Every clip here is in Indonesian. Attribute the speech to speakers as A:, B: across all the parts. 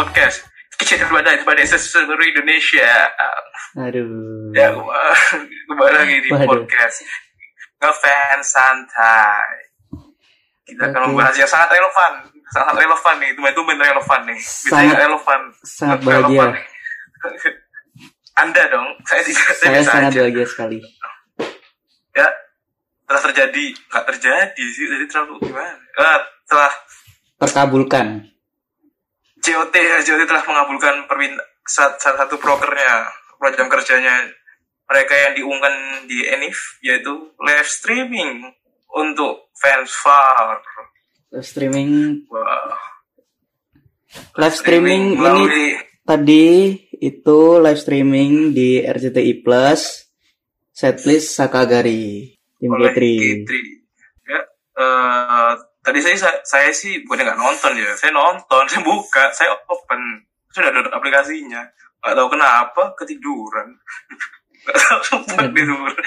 A: podcast kejadian pada pada seluruh Indonesia
B: Aduh.
A: ya kembali, lagi di
B: Waduh.
A: podcast ngefans santai kita akan
B: Oke.
A: membahas yang sangat relevan sangat relevan nih tumben-tumben relevan nih bisa
B: Sangat-
A: relevan
B: sangat
A: Relevan
B: bahagia.
A: anda dong saya tidak saya,
B: Saya sangat
A: aja.
B: bahagia sekali.
A: ya telah terjadi nggak terjadi sih jadi terlalu gimana Eh, telah
B: Terkabulkan.
A: COT ya, COT telah mengabulkan permintaan salah satu brokernya program kerjanya mereka yang diumumkan di Enif yaitu live streaming untuk fans VAR.
B: Live streaming
A: Wah,
B: live streaming ini
A: melalui
B: tadi itu live streaming di RCTI Plus setlist Sakagari tim
A: oleh
B: K3.
A: K3. Ya, eh, tadi saya saya sih bukan nggak nonton ya, saya nonton, saya buka, saya open, sudah ada aplikasinya. Nggak tahu kenapa ketiduran. Nggak tahu sempat tidur.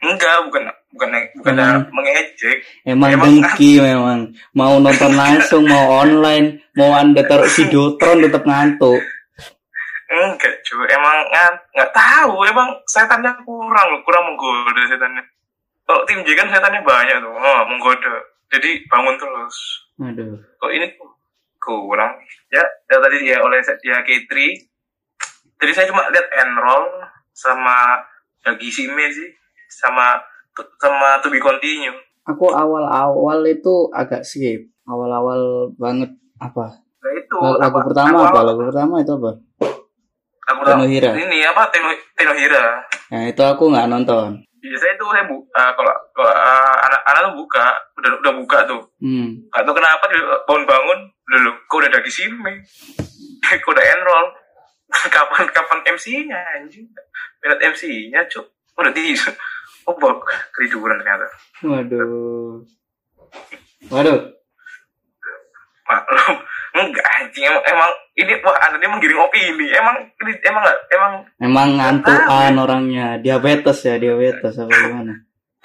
A: Enggak, bukan bukan bukan
B: Emang-
A: mengejek.
B: Emang
A: Emang-
B: dengki memang mau nonton langsung mau online mau anda taruh videotron tetap ngantuk.
A: Enggak, cuy. Emang nggak tahu, emang setannya kurang loh, kurang menggoda setannya. Kalau tim J kan setannya banyak tuh, oh, menggoda. Jadi bangun terus.
B: Aduh.
A: kok ini kurang ya, ya tadi ya oleh ya K3 jadi saya cuma lihat enroll sama Dagi Sime sih sama sama to be continue
B: Aku awal-awal itu agak skip. Awal-awal banget apa?
A: nah itu
B: Lagu pertama
A: aku
B: apa?
A: awal-
B: Lagu pertama itu apa?
A: aku
B: Tenohira.
A: ini apa Teno Tenohira
B: Nah itu aku nggak nonton.
A: Biasanya itu saya bu eh, kalau kalau eh, anak-anak tuh buka udah udah buka tuh.
B: Hmm.
A: Gak tau kenapa dia bangun-bangun dulu kok udah Dagi Sime kok udah enroll? Kapan kapan MC-nya anjing? Lihat MC-nya cuk. Udah tidur? Oh bok ketiduran ternyata.
B: Waduh. Waduh.
A: maklum. Enggak anjing. Emang, emang ini wah anda ini menggiring opini emang ini emang nggak emang
B: Emang ngantukan orangnya. Diabetes ya, diabetes apa gimana?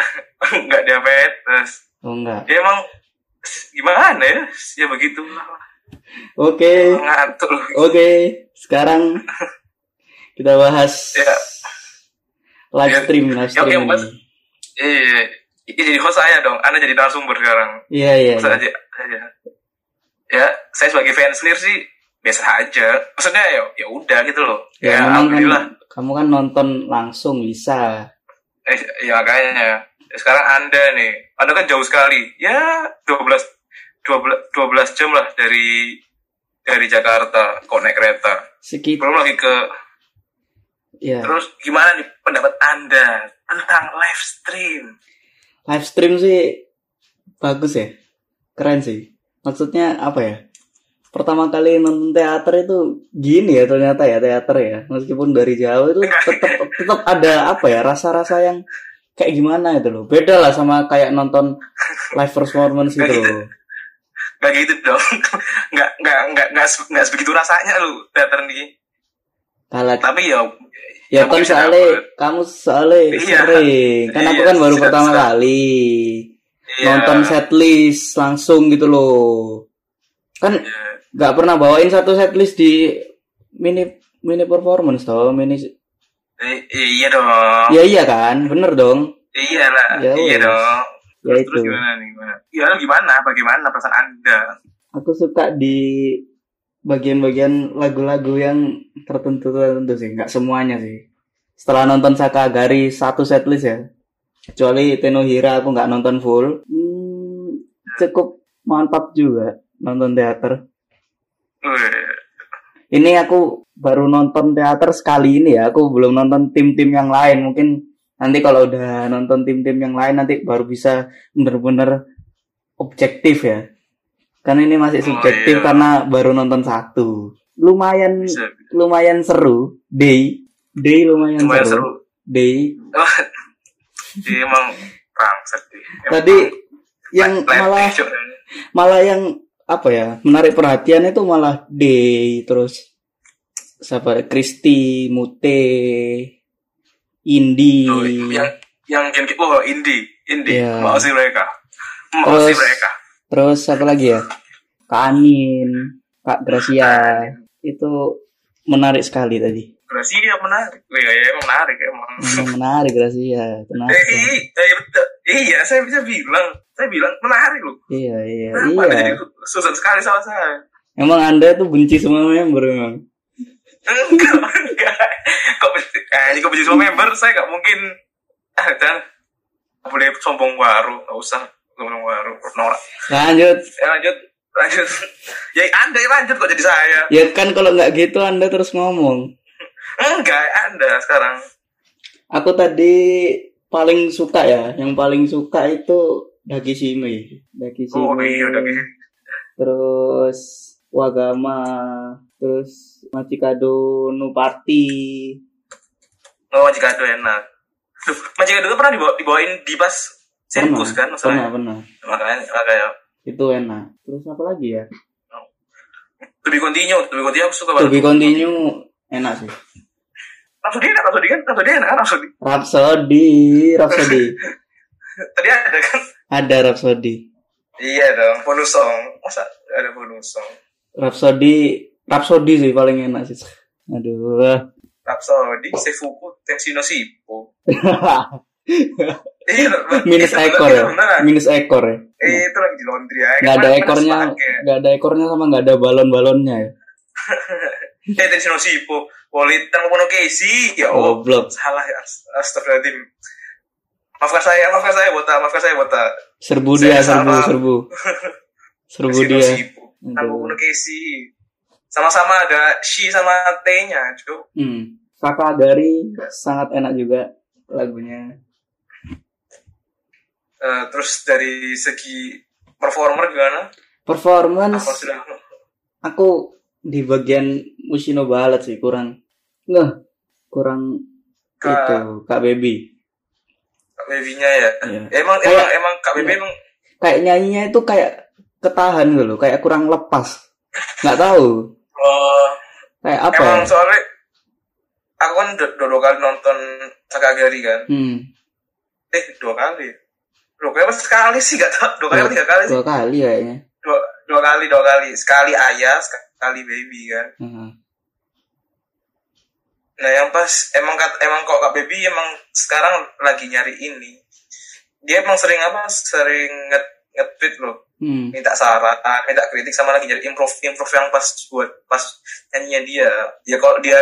A: enggak diabetes
B: Oh enggak.
A: ya emang gimana ya ya begitu
B: Oke.
A: ngantuk
B: Oke. Sekarang kita bahas
A: Ya.
B: live
A: Ya,
B: stream, live stream.
A: bahas- iya ini jadi host saya dong anda jadi narasumber sekarang
B: Iya, iya.
A: Biasa
B: iya.
A: aja. Ya, saya sebagai fans Lear sih biasa aja. Maksudnya ya ya udah gitu loh.
B: Ya,
A: Ya,
B: kan
A: alhamdulillah.
B: kamu kan nonton langsung bisa.
A: Eh, ya makanya. Ya, sekarang Anda nih, Anda kan jauh sekali. Ya 12 12 12 jam lah dari dari Jakarta kok naik kereta.
B: Sekitar
A: Belum lagi ke
B: ya.
A: terus gimana nih pendapat Anda tentang live stream?
B: Live stream sih bagus ya. Keren sih. Maksudnya apa ya? Pertama kali nonton teater itu gini ya ternyata ya teater ya. Meskipun dari jauh itu tetap tetap ada apa ya rasa-rasa yang kayak gimana itu loh. Beda lah sama kayak nonton live performance gitu
A: Kayak gitu.
B: loh.
A: Gak gitu dong. nggak nggak nggak nggak nggak sebegitu rasanya lu teater nih.
B: Kalau
A: Tapi ya
B: ya kan soalnya kamu soalnya
A: Iya.
B: sering. Kan aku
A: Iya,
B: kan baru pertama
A: sudah.
B: kali
A: Iya.
B: nonton setlist langsung gitu loh. Kan
A: Iya.
B: Nggak pernah bawain satu setlist di mini mini performance toh mini
A: I- iya dong.
B: ya iya kan bener dong
A: Iya lah.
B: Ya
A: iya dong.
B: ya
A: Terus,
B: itu
A: terus gimana nih? Gimana? Ya gimana? Bagaimana perasaan Anda?
B: aku suka di bagian-bagian lagu-lagu yang tertentu tertentu sih nggak semuanya sih setelah nonton Sakagari satu setlist ya kecuali Tenohira aku nggak nonton full hmm, cukup mantap juga nonton teater ini aku baru nonton teater sekali ini ya. Aku belum nonton tim-tim yang lain. Mungkin nanti kalau udah nonton tim-tim yang lain nanti baru bisa bener-bener objektif ya. Karena ini masih
A: Oh,
B: subjektif
A: iya.
B: karena baru nonton satu. Lumayan
A: bisa.
B: lumayan seru. Day, day lumayan,
A: Lumayan
B: seru.
A: seru.
B: Day.
A: Dia emang
B: Tadi yang malah malah yang apa ya menarik perhatian itu malah Day terus siapa Kristi Mute Indi
A: Oh, yang yang yang oh indie, indie.
B: Iya.
A: Mau sih mereka. Mau sih
B: Terus-
A: mereka.
B: terus apa lagi ya Kanin Kak Gracia itu menarik sekali tadi.
A: Gracia menarik. Oh, iya, iya, emang menarik emang.
B: Memang menarik Gracia. Kenapa?
A: Eh, i- betul. iya, saya bisa bilang. Saya bilang menarik loh.
B: Iya iya
A: Kenapa Anda jadi
B: iya.
A: susah sekali sama saya?
B: Emang anda tuh benci semua member memang.
A: Enggak, enggak. Kok benci, eh, kok benci sama member, saya nggak mungkin. Ah, dan boleh sombong baru, nggak usah sombong baru. Norak.
B: Lanjut.
A: Ya lanjut, lanjut. Ya anda yang lanjut kok jadi saya.
B: Ya kan kalau nggak gitu anda terus ngomong.
A: Enggak, anda sekarang.
B: Aku tadi paling suka ya, yang paling suka itu Dakishime. Dakishime.
A: Oh iya, gitu.
B: Terus Wagama, terus Machikado no Party.
A: Oh, Majikado enak. Duh, Majikado itu pernah dibawa, dibawain di pas sirkus kan?
B: pernah,
A: Masalahnya.
B: pernah.
A: Makanya, makanya.
B: Itu enak. Terus apa lagi ya?
A: Lebih continue, lebih continue aku suka banget.
B: be continue enak sih.
A: Rhapsody enak, Rhapsody kan, Rhapsody enak kan, Rhapsody.
B: Rhapsody, Rhapsody.
A: Tadi ada kan?
B: Ada Rhapsody.
A: Iya dong, bonus song. Masa ada bonus song?
B: Rhapsody, Rhapsody sih paling enak sih. Aduh.
A: Rhapsody, Seifuku, Tenshino Shippo. Iya,
B: Minus
A: itu
B: ekor
A: lagi
B: ya. Minus ekor ya.
A: Eh, itu lagi di laundry ya.
B: Nggak ada ekornya,
A: pakai.
B: nggak ada ekornya sama nggak ada balon-balonnya ya.
A: Eh, Tenshino Shippo. Politan Mono Casey. Ya Allah.
B: Goblok.
A: Salah ya. Astagfirullahaladzim. Maafkan saya, maafkan saya, Bota. Maafkan saya, Bota.
B: Serbu dia, serbu, serbu. Serbu dia.
A: Mono Casey. Sama-sama ada Shi sama T-nya, cuy.
B: Hmm. Sakagari sangat enak juga lagunya.
A: Eh, terus dari segi performer gimana?
B: Performance
A: Apa sudah
B: aku di bagian Mushino Ballet sih kurang nggak kurang
A: Kak-
B: itu Kak Baby.
A: Kak Baby-nya ya?
B: Iya.
A: Emang
B: Kayak-
A: emang emang Kak Baby
B: Iya.
A: emang
B: Kayak nyanyinya itu kayak ketahan gitu loh, kayak kurang lepas. Nggak tahu.
A: oh,
B: Kayak apa
A: emang
B: ya?
A: soalnya aku kan udah dua, dua kali nonton Sakagari kan.
B: Hmm.
A: Eh dua kali. Dua kali apa sekali sih gak tau. Dua kali tiga kali sih?
B: Dua kali kayaknya.
A: Dua, dua kali dua kali. Sekali ayah, sekali baby kan.
B: Heeh.
A: Nah yang pas emang kat- emang kok Kak Baby emang sekarang lagi nyari ini. Dia emang sering apa? Sering nge nge-tweet loh.
B: Hmm.
A: minta saran, minta kritik sama lagi jadi improve improve yang pas buat pas nyanyinya dia. Ya kalau dia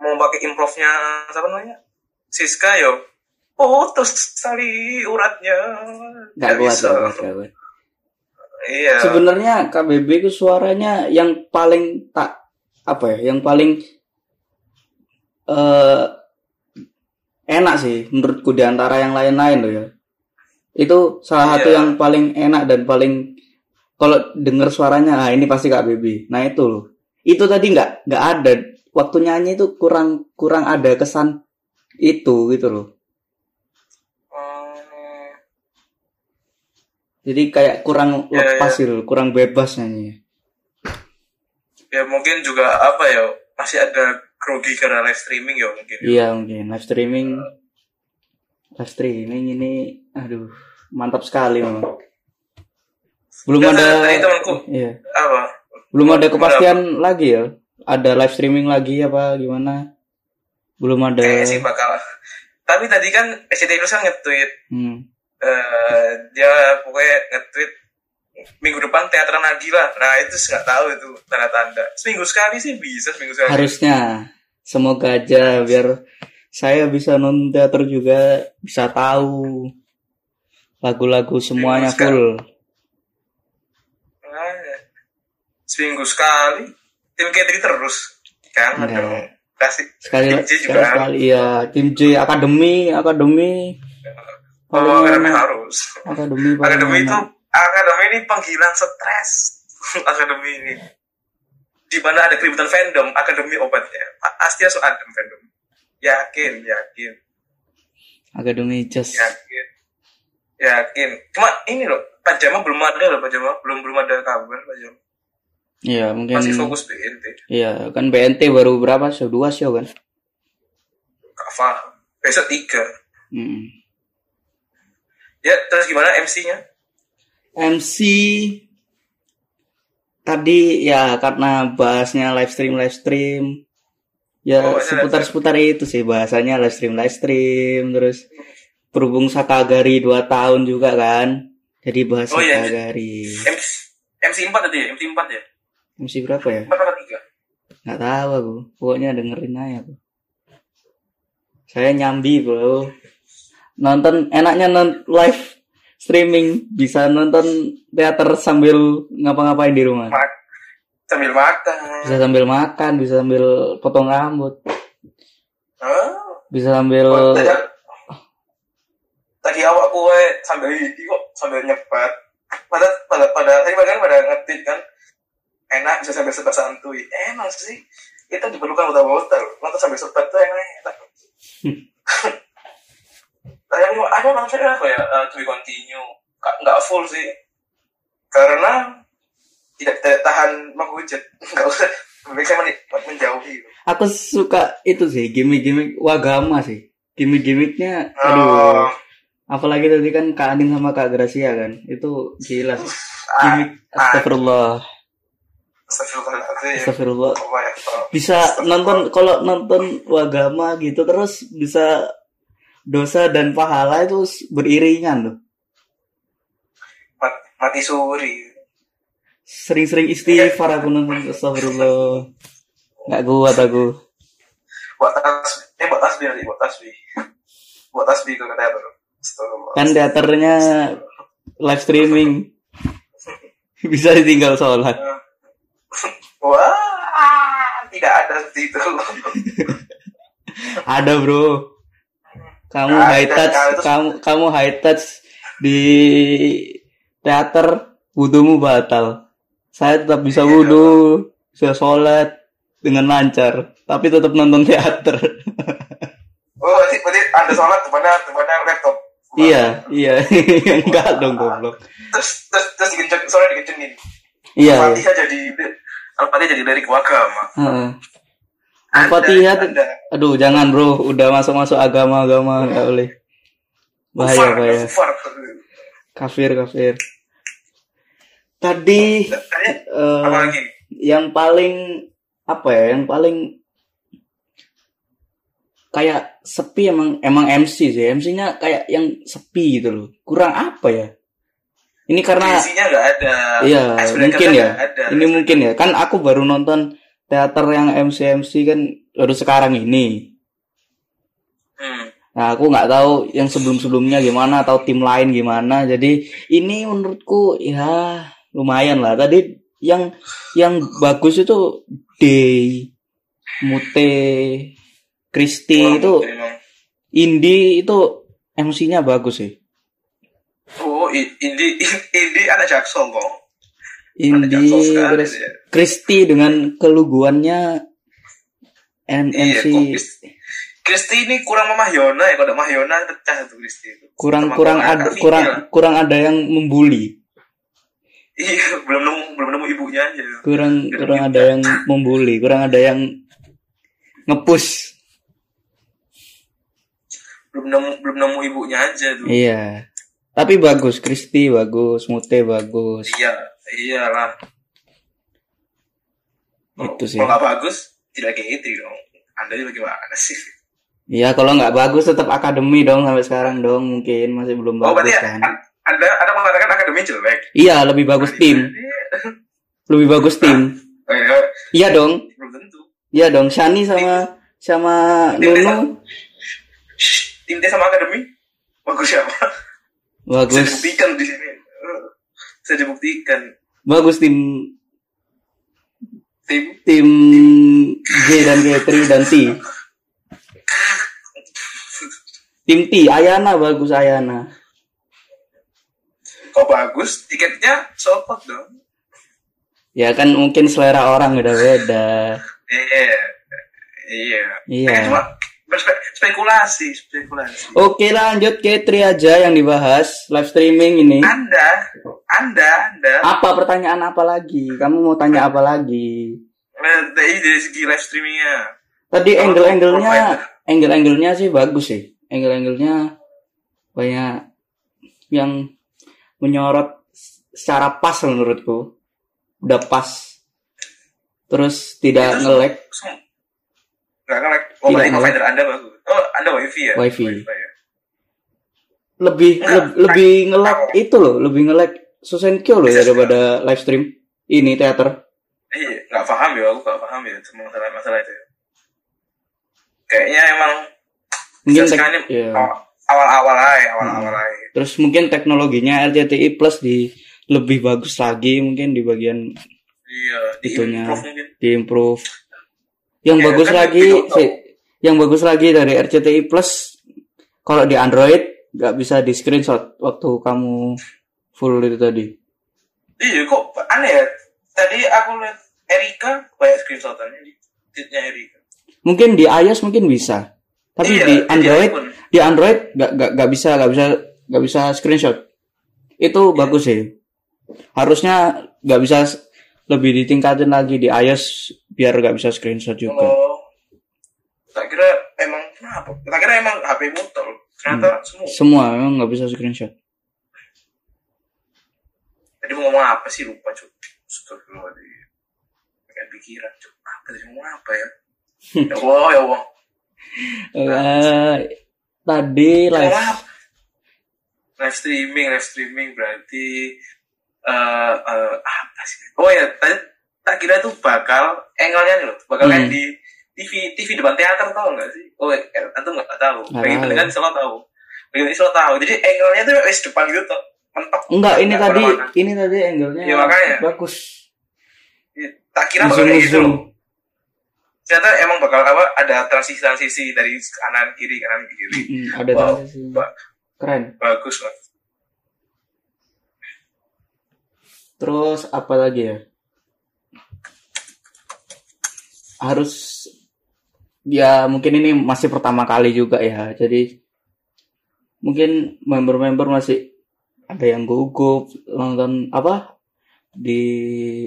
A: mau pakai improve-nya siapa namanya? Siska yo. Putus tali uratnya.
B: Nggak kuat,
A: bisa.
B: kuat.
A: Iya.
B: Sebenarnya KBB itu suaranya yang paling tak apa ya, yang paling eh enak sih menurutku di antara yang lain-lain loh ya. Itu salah satu
A: Iya.
B: yang paling enak dan paling kalau denger suaranya ah ini pasti Baby. Nah itu loh. Itu tadi nggak nggak ada waktu nyanyi itu kurang kurang ada kesan itu gitu loh.
A: Hmm,
B: Jadi kayak kurang
A: Iya,
B: lepas gitu, kurang bebas nyanyi.
A: ya mungkin juga apa ya masih ada grogi karena live streaming ya mungkin.
B: Iya mungkin live streaming live streaming ini aduh mantap sekali memang. Belum
A: Dan
B: ada
A: tadi temanku
B: iya,
A: apa?
B: belum ada kepastian lagi ya. Ada live streaming lagi apa gimana? Belum ada.
A: Kayaknya sih bakal. Tapi tadi kan SCT Plus kan nge-tweet
B: Hmm.
A: Eh, dia pokoknya nge-tweet minggu depan teater lagi lah. Nah itu nggak tahu itu tanda-tanda. Seminggu sekali sih bisa seminggu sekali.
B: Harusnya semoga aja biar saya bisa nonton teater juga bisa tahu lagu-lagu semuanya
A: Sekali.
B: full.
A: Nah, seminggu sekali. Tim Kedri terus kan
B: Enggak.
A: dong. Kasih
B: sekali
A: Tim J
B: sekali,
A: juga.
B: sekali ya tim J akademi akademi
A: oh, akademi harus.
B: akademi
A: Akademi itu akademi ini panggilan stres. akademi ini. Di mana ada keributan fandom, akademi obatnya. Pasti harus ada fandom. Yakin, yakin.
B: akademi just
A: yakin yakin cuma ini loh pajama belum ada loh pajama belum belum ada kabar pajama
B: iya mungkin
A: masih fokus BNT
B: iya kan BNT baru berapa show dua show kan
A: kava besok tiga
B: Hmm.
A: Ya terus gimana MC nya
B: MC tadi ya karena bahasnya live stream live stream. Ya
A: Oh,
B: seputar seputar itu sih bahasanya live stream live stream. Terus berhubung Sakagari 2 tahun juga kan jadi bahas
A: Oh, iya.
B: Sakagari.
A: MC, MC 4 tadi ya? MC 4 ya?
B: MC berapa ya?
A: 4 atau 3?
B: nggak tahu aku. Pokoknya dengerin aja aku. Saya nyambi bro nonton enaknya non live streaming bisa nonton teater sambil ngapa-ngapain di rumah
A: Mak sambil makan.
B: bisa sambil makan bisa sambil potong rambut
A: Oh,
B: bisa sambil
A: oh, tadi, tadi awak gue sambil ini kok sambil nyebat. Pada pada pada tadi bagian pada ngetit kan enak bisa sambil sebat santuy. Emang sih itu diperlukan hotel-hotel. Nonton sambil sebat tuh enak. enak. Aku ada maksudnya apa ya? Uh, to be continue. Nggak full sih. Karena tidak, tidak tahan menghujat. Nggak usah. Saya men- menjauhi.
B: aku suka itu sih gimmick-gimmick wagama sih gimmick-gimmicknya
A: Oh,
B: aduh apalagi tadi kan Kak Anin sama Kak Gracia kan itu gila sih gimmick
A: ah,
B: astagfirullah astagfirullah
A: Oh
B: bisa nonton kalau nonton wagama gitu terus bisa dosa dan pahala itu beriringan loh
A: Mat- mati suri.
B: sering-sering istighfar aku nonton astagfirullah nggak kuat aku
A: Buat tas, eh buat tasbih nanti, buat tasbih. Buat tasbih ke teater.
B: Kan teaternya live streaming bisa ditinggal sholat
A: Wah, tidak ada seperti itu.
B: ada bro kamu
A: Ada,
B: high touch kamu kamu high touch di teater wudhumu batal saya tetap bisa
A: Iya,
B: wudhu bisa sholat dengan lancar tapi tetap nonton teater
A: Oh, berarti, berarti anda sholat depannya, depannya laptop.
B: Iya iya enggak dong goblok
A: Terus, terus, terus dikenceng, sholat dikencengin.
B: iya iya
A: Al-Fatihah jadi, Al-Fatihah jadi lirik wagama.
B: Heeh.
A: Anda-
B: Al-Fatihah aduh jangan bro. Udah masuk masuk agama-agama nggak boleh. Bahaya
A: kufar,
B: bahaya.
A: kufar.
B: kafir kafir. Tadi
A: apa lagi?
B: yang paling apa ya yang paling kayak sepi emang emang MC sih. MC-nya kayak yang sepi gitu loh. Kurang apa ya? Ini karena
A: Isinya nggak ada.
B: iya mungkin ya.
A: ada.
B: ini mungkin ya. Kan aku baru nonton teater yang MC MC kan baru sekarang ini
A: Hmm.
B: nah aku nggak tahu yang sebelum sebelumnya gimana atau tim lain gimana jadi ini menurutku ya lumayan lah tadi yang yang bagus itu Day Mute Kristi
A: Wah,
B: itu. Indi itu MC-nya bagus sih
A: Oh, i- ini ini anak jaksel kok.
B: Indi
A: jaksel sekali
B: terus
A: dia.
B: Kristi dengan keluguannya M-
A: Iya, Kristi. Kristi ini kurang sama Mahyona ya, kalau ada Mahyona pecah tuh Kristi itu.
B: kurang
A: Sama
B: kurang
A: Kak
B: ada
A: Vicky
B: kurang
A: lah.
B: kurang ada yang membuli
A: Iya, belum nemu belum nemu ibunya aja.
B: kurang
A: Kurang
B: kurang ada yang membuli kurang ada yang ngepush
A: Belum nemu belum nemu ibunya aja tuh.
B: iya tapi bagus Kristi bagus Mute bagus
A: Iya, iyalah.
B: itu sih
A: Kalau nggak bagus, tidak kayak itu dong. Anda ini bagaimana sih?
B: iya kalau nggak bagus tetap akademi dong sampai sekarang dong mungkin masih belum
A: Oh,
B: bagus
A: berarti
B: kan
A: an- Anda Anda mengatakan akademi jelek.
B: iya lebih bagus tim lebih bagus tim
A: eh,
B: iya dong
A: belum tentu.
B: iya dong Shani sama sama
A: Tim T
B: Nunu
A: Shh, tim T sama akademi bagus siapa? Bisa
B: bagus
A: dibuktikan di sini. Bisa dibuktikan.
B: bagus tim
A: Tim
B: tim J dan G3 dan T tim T Ayana bagus Ayana
A: kok bagus, tiketnya sold dong.
B: ya kan mungkin selera orang beda-beda
A: Iya. Iya.
B: Iya.
A: Eh, cuma spekulasi, spekulasi.
B: oke lanjut K3 aja yang dibahas live streaming ini.
A: Anda, Anda, Anda,
B: apa pertanyaan apa lagi? Kamu mau tanya apa lagi?
A: Eh, dari dari segi live streamingnya.
B: tadi angle-angle-nya angle-angle-nya sih bagus sih. Angle-angle-nya banyak yang menyorot secara pas menurutku. Udah pas. Terus tidak
A: Sem- Nggak. Oh, berarti
B: nge-lag.
A: provider Anda bagus. Oh, Anda wifi ya?
B: Wifi.
A: ya?
B: lebih leb- lebih nge-lag
A: apa?
B: itu loh lebih nge-lag Susenkyo loh ya
A: Akses
B: daripada live stream ini teater
A: Iya, nggak paham ya, aku nggak paham ya sama masalah-masalah itu. ya. Kayaknya emang
B: mungkin
A: bisa sekali
B: iya.
A: aw- awal-awal aja, awal-awal aja.
B: terus mungkin teknologinya RCTI Plus di lebih bagus lagi mungkin di bagian
A: Iya, di improve mungkin.
B: di improve yang
A: Ya,
B: bagus
A: kan
B: lagi sih yang bagus lagi dari RCTI Plus kalau di Android nggak bisa di screenshot waktu kamu full itu tadi.
A: Iya, kok aneh ya? Tadi aku lihat Erika banyak screenshotannya di tweetnya Erika.
B: mungkin di iOS mungkin bisa. Tapi
A: Iya,
B: di Android di Android nggak nggak nggak bisa nggak bisa nggak bisa screenshot. Itu
A: Iya.
B: bagus sih. Harusnya nggak bisa lebih ditingkatin lagi di iOS biar nggak bisa screenshot juga
A: Oh, tak kira emang kenapa? Tak kira emang HP mutol. Ternyata
B: Hmm.
A: semua.
B: semua memang nggak bisa screenshot
A: Tadi mau ngomong apa sih lupa cuy. Kayak pikiran cuy. Apa tadi mau apa ya? ya Allah, ya Allah.
B: Eh, tadi live?
A: Live streaming, live streaming berarti eh eh, apa sih? Oh ya, tadi tak kira itu bakal angle-nya nih loh, bakal kayak
B: Hmm.
A: di TV TV depan teater tau nggak sih? Oh, eh, atau nggak tahu.
B: Tahu.
A: pendengar selalu tahu. Bagi pendengar selalu tahu. Jadi angle-nya tuh wis depan gitu tuh. Mentok.
B: enggak ini tadi ini tadi angle-nya
A: Iya, makanya.
B: bagus
A: Iya, Tak kira bakal kayak gitu loh. Ternyata emang bakal apa? Ada transisi-transisi dari kanan kiri kanan kiri.
B: Mm, ada
A: Wow.
B: transisi.
A: Ba-
B: keren
A: Bagus lah.
B: Terus apa lagi ya? Harus ya mungkin ini masih pertama kali juga ya. Jadi mungkin member-member masih ada yang gugup nonton apa di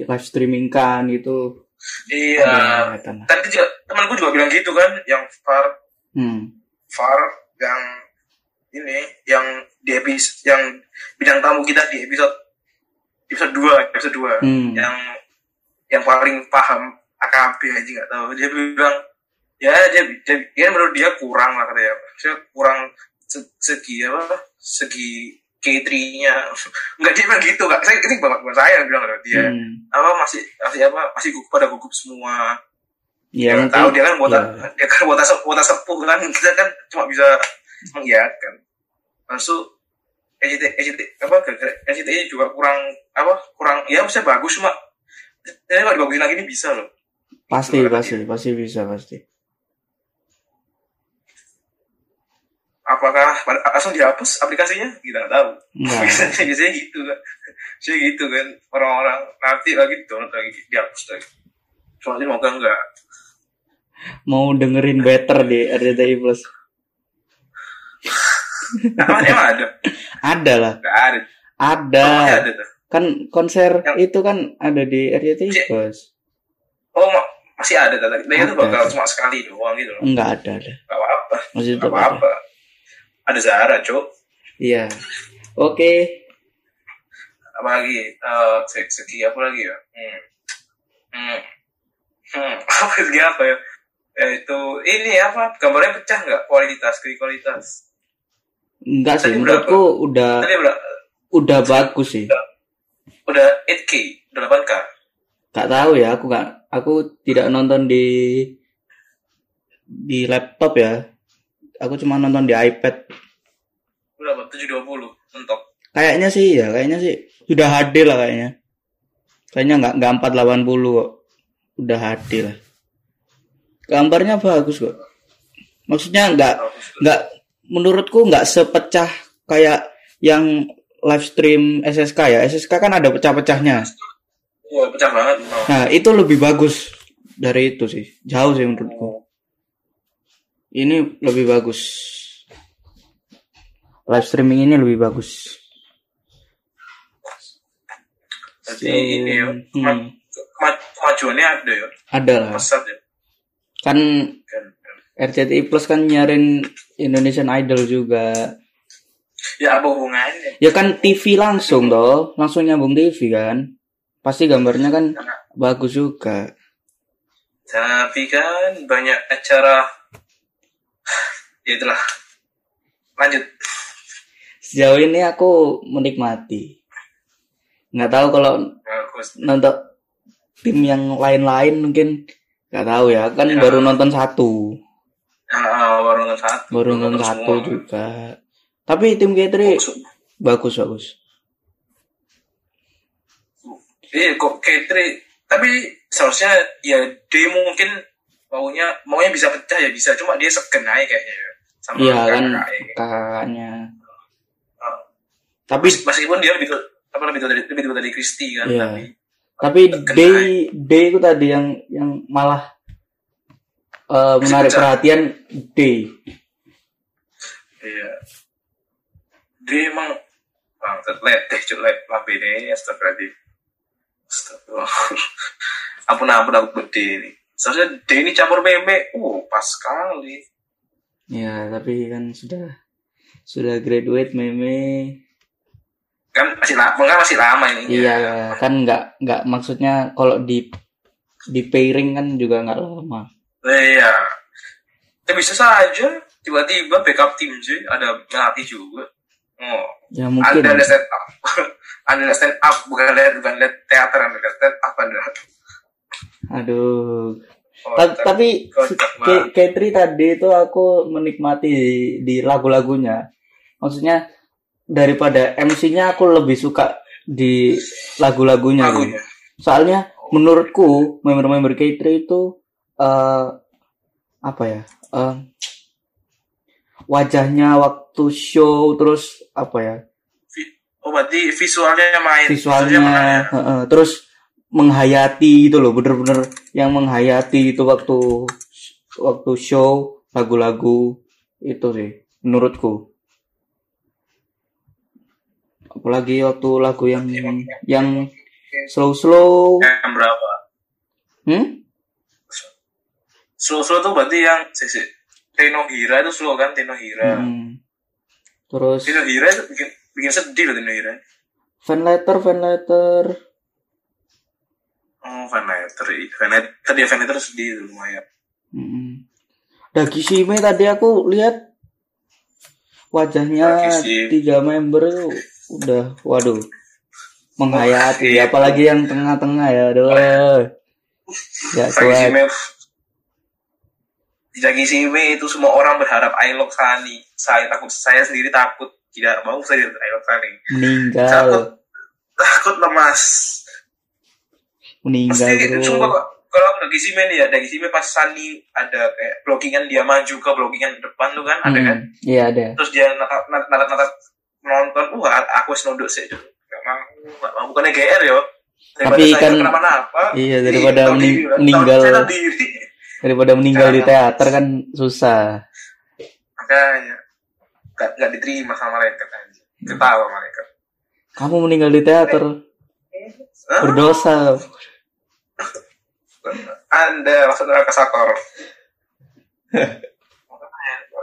B: live streaming kan gitu.
A: Iya.
B: Lah.
A: Tadi juga temanku juga bilang gitu kan, yang far
B: Hmm.
A: far yang ini yang di episode yang bidang tamu kita di episode episode 2 episode 2
B: Hmm.
A: yang yang paling paham AKB aja nggak tahu. Dia bilang ya dia, dia, dia menurut dia kurang lah katanya. Dia kurang se- segi apa segi K3-nya nggak dia bilang gitu kak saya ini bapak bapak saya bilang loh, dia.
B: Hmm.
A: apa masih masih apa masih gugup pada gugup semua.
B: Ya, mungkin-
A: tahu dia kan buat
B: ya.
A: dia kan buat buat sepuh kan. Kita kan cuma bisa mengiyakan langsung SCT SCT apa SCT juga kurang apa kurang ya bisa bagus cuma jadi kalau dibagusin lagi ini bisa loh
B: pasti pasti pasti bisa pasti.
A: apakah langsung dihapus aplikasinya kita nggak tahu
B: Enggak.
A: biasanya biasanya gitu kan biasanya gitu kan orang-orang nanti lagi download lagi dihapus lagi soalnya semoga enggak
B: Mau dengerin better di RCTI Plus.
A: emang, emang ada
B: Ada lah.
A: nggak ada
B: Ada.
A: Oh, ada tuh
B: kan konser
A: Yang-
B: itu kan ada di RCTI. Plus
A: oh masih ada tadi dia itu
B: Ada.
A: bakal cuma sekali doang gitu loh.
B: Enggak ada ada.
A: Nggak apa-apa.
B: Masih
A: nggak
B: ada
A: apa-apa. Ada Zara cok
B: iya. Oke.
A: Apalagi eh se- segi apa lagi ya? Hmm. Hmm. Hmm. apa segi apa ya? Itu ini apa? Gambarnya pecah nggak? Kualitas kualitas.
B: Enggak sih
A: Tadi
B: menurutku udah
A: tadi udah
B: udah bagus sih.
A: Udah 8K udah 8K
B: Gak tahu ya aku nggak aku tidak nonton di di laptop ya. Aku cuma nonton di iPad.
A: Berapa? 720 mentok.
B: Kayaknya sih ya kayaknya sih. Sudah HD lah kayaknya. Kayaknya nggak nggak 480 kok. Udah HD lah. Gambarnya bagus kok. Maksudnya nggak nggak menurutku nggak sepecah kayak yang live stream SSK ya. SSK kan ada pecah-pecahnya
A: Wah, pecah banget. Oh.
B: nah itu lebih bagus dari itu sih. Jauh sih menurutku. Ini lebih bagus. Live streaming ini lebih bagus.
A: Jadi ini ya
B: Hmm,
A: kema- kema- kemajuannya ada ya?
B: Ada lah.
A: Pesat ya?
B: Kan
A: kan kan.
B: RCTI Plus kan nyarin Indonesian Idol juga.
A: Ya apa hubungannya?
B: Ya kan TV langsung toh. Langsung nyambung TV kan pasti gambarnya kan
A: Karena
B: bagus juga
A: Tapi kan banyak acara ya itulah. Lanjut.
B: sejauh ini aku menikmati nggak tahu kalau
A: Bagus.
B: nonton tim yang lain-lain mungkin nggak tahu ya kan
A: Ya.
B: baru nonton satu
A: Ah, baru nonton satu.
B: baru nonton
A: Nonton
B: satu
A: semua.
B: juga tapi tim K3
A: Maksud-
B: bagus bagus
A: Iya kok Katri tapi seharusnya ya dia mungkin maunya maunya bisa pecah ya bisa cuma dia segen aja kayaknya ya sama
B: iya kan
A: kakaknya.
B: kakaknya
A: Ah.
B: tapi
A: Mes- meskipun dia lebih tua- apa lebih tua dari lebih tua dari Kristi kan
B: Iya.
A: tapi
B: tapi Day
A: aja.
B: Day itu tadi yang yang malah eh, menarik
A: pecah.
B: perhatian Day
A: iya dia emang bang let deh cuk let labe nih astagfirullahaladzim astagfirullah ampun ampun aku gede ini. Seharusnya dia ini campur meme uh pas sekali.
B: Ya tapi kan sudah sudah graduate meme.
A: Kan masih lama kan masih lama ini.
B: Iya kan nggak nggak maksudnya kalau di di pairing kan juga nggak lama.
A: Iya. Ya bisa saja. Tiba-tiba backup tim sih ada Melati juga. Oh,
B: ya mungkin
A: anda ada stand up. anda ada stand up bukan lihat bukan lihat teater anda ada stand up anda.
B: aduh
A: Oh,
B: Ta- tapi Katri tadi itu aku menikmati di, di lagu-lagunya. Maksudnya daripada MC-nya aku lebih suka di lagu-lagunya. gitu.
A: lagunya.
B: Soalnya menurutku member-member Katri itu eh apa ya? eh, wajahnya waktu show terus apa ya?
A: Oh berarti visualnya main.
B: Visualnya
A: main.
B: heeh, terus menghayati itu loh, bener-bener yang menghayati itu waktu waktu show lagu-lagu itu sih menurutku. Apalagi waktu lagu yang yang slow-slow.
A: Yang berapa?
B: Hmm?
A: Slow slow tuh berarti yang sisi Teno Hira itu slow kan Teno Hira.
B: Hmm. Terus
A: Teno Hira itu bikin bikin sedih loh Teno Hira.
B: fan letter, fan letter.
A: Oh, Van Letter. Van Letter dia Van Letter sedih itu lumayan.
B: Hmm. Dagi Shime tadi aku lihat wajahnya tiga member itu udah waduh menghayati
A: iya.
B: apalagi yang tengah-tengah ya aduh ya kuat
A: Dagi Sime itu semua orang berharap Ailok Sani. Saya takut saya sendiri takut tidak mau saya lihat Ailok Sani.
B: meninggal
A: Takut takut lemas.
B: meninggal
A: sumpah
B: bro
A: kok, kalau Dagi Sime nih ya Dagi Sime pas Sani ada kayak blockingan dia maju ke blockingan depan tuh kan ada kan.
B: Hmm, iya ada
A: Terus dia natap natap natap nonton. Wah aku harus nunduk sih. Gak mau, gak mau bukannya GR yo. Daripada
B: Tapi kan-
A: kenapa-napa.
B: iya, daripada
A: tahu
B: mening- meninggal.
A: saya diri.
B: Daripada meninggal di teater kan susah.
A: Makanya. Gak, gak diterima sama mereka aja ketawa mereka
B: kamu meninggal di teater.
A: Hah?
B: berdosa.
A: Anda maksud neraka sakor